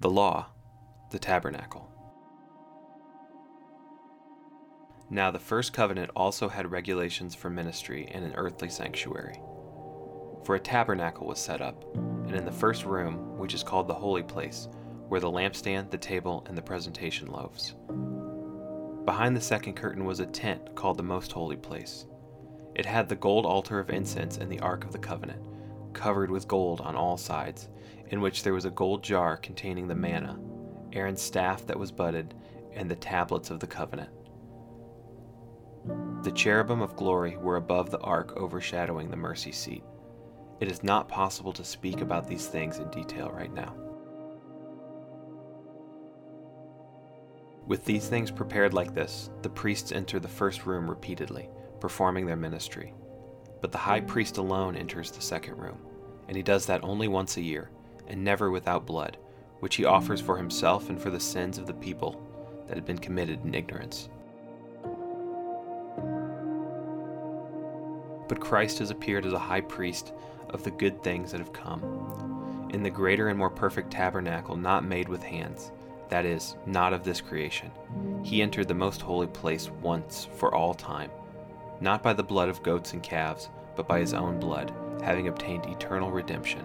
The law, the tabernacle. Now, the first covenant also had regulations for ministry and an earthly sanctuary. For a tabernacle was set up, and in the first room, which is called the holy place, were the lampstand, the table, and the presentation loaves. Behind the second curtain was a tent called the most holy place. It had the gold altar of incense and the ark of the covenant, covered with gold on all sides, in which there was a gold jar containing the manna, Aaron's staff that was budded, and the tablets of the covenant. The cherubim of glory were above the ark overshadowing the mercy seat. It is not possible to speak about these things in detail right now. With these things prepared like this, the priests enter the first room repeatedly, performing their ministry. But the high priest alone enters the second room, and he does that only once a year, and never without blood, which he offers for himself and for the sins of the people that had been committed in ignorance. But Christ has appeared as a high priest of the good things that have come, in the greater and more perfect tabernacle not made with hands that is, not of this creation. He entered the most holy place once for all time, not by the blood of goats and calves, but by his own blood, having obtained eternal redemption.